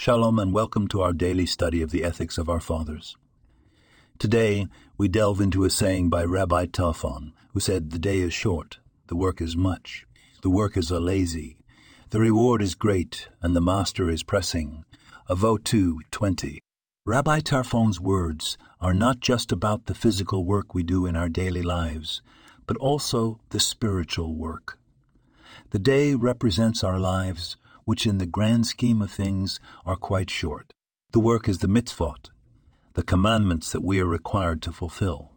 Shalom and welcome to our daily study of the ethics of our fathers. Today, we delve into a saying by Rabbi Tarfon, who said, The day is short, the work is much, the workers are lazy, the reward is great, and the master is pressing. Avot 2 20. Rabbi Tarfon's words are not just about the physical work we do in our daily lives, but also the spiritual work. The day represents our lives which in the grand scheme of things are quite short. The work is the mitzvot, the commandments that we are required to fulfill.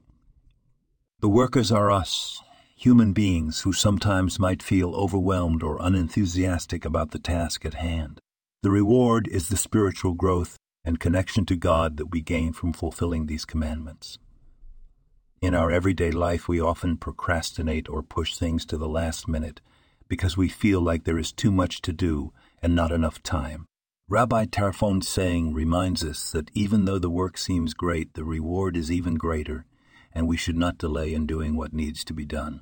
The workers are us, human beings who sometimes might feel overwhelmed or unenthusiastic about the task at hand. The reward is the spiritual growth and connection to God that we gain from fulfilling these commandments. In our everyday life, we often procrastinate or push things to the last minute because we feel like there is too much to do and not enough time. Rabbi Tarfon's saying reminds us that even though the work seems great, the reward is even greater, and we should not delay in doing what needs to be done.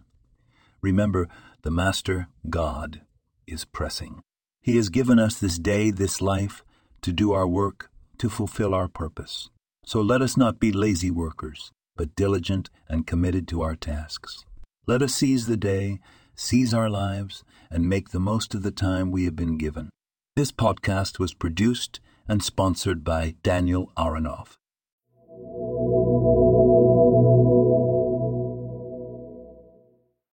Remember, the Master, God, is pressing. He has given us this day, this life, to do our work, to fulfill our purpose. So let us not be lazy workers, but diligent and committed to our tasks. Let us seize the day seize our lives, and make the most of the time we have been given. This podcast was produced and sponsored by Daniel Aronoff.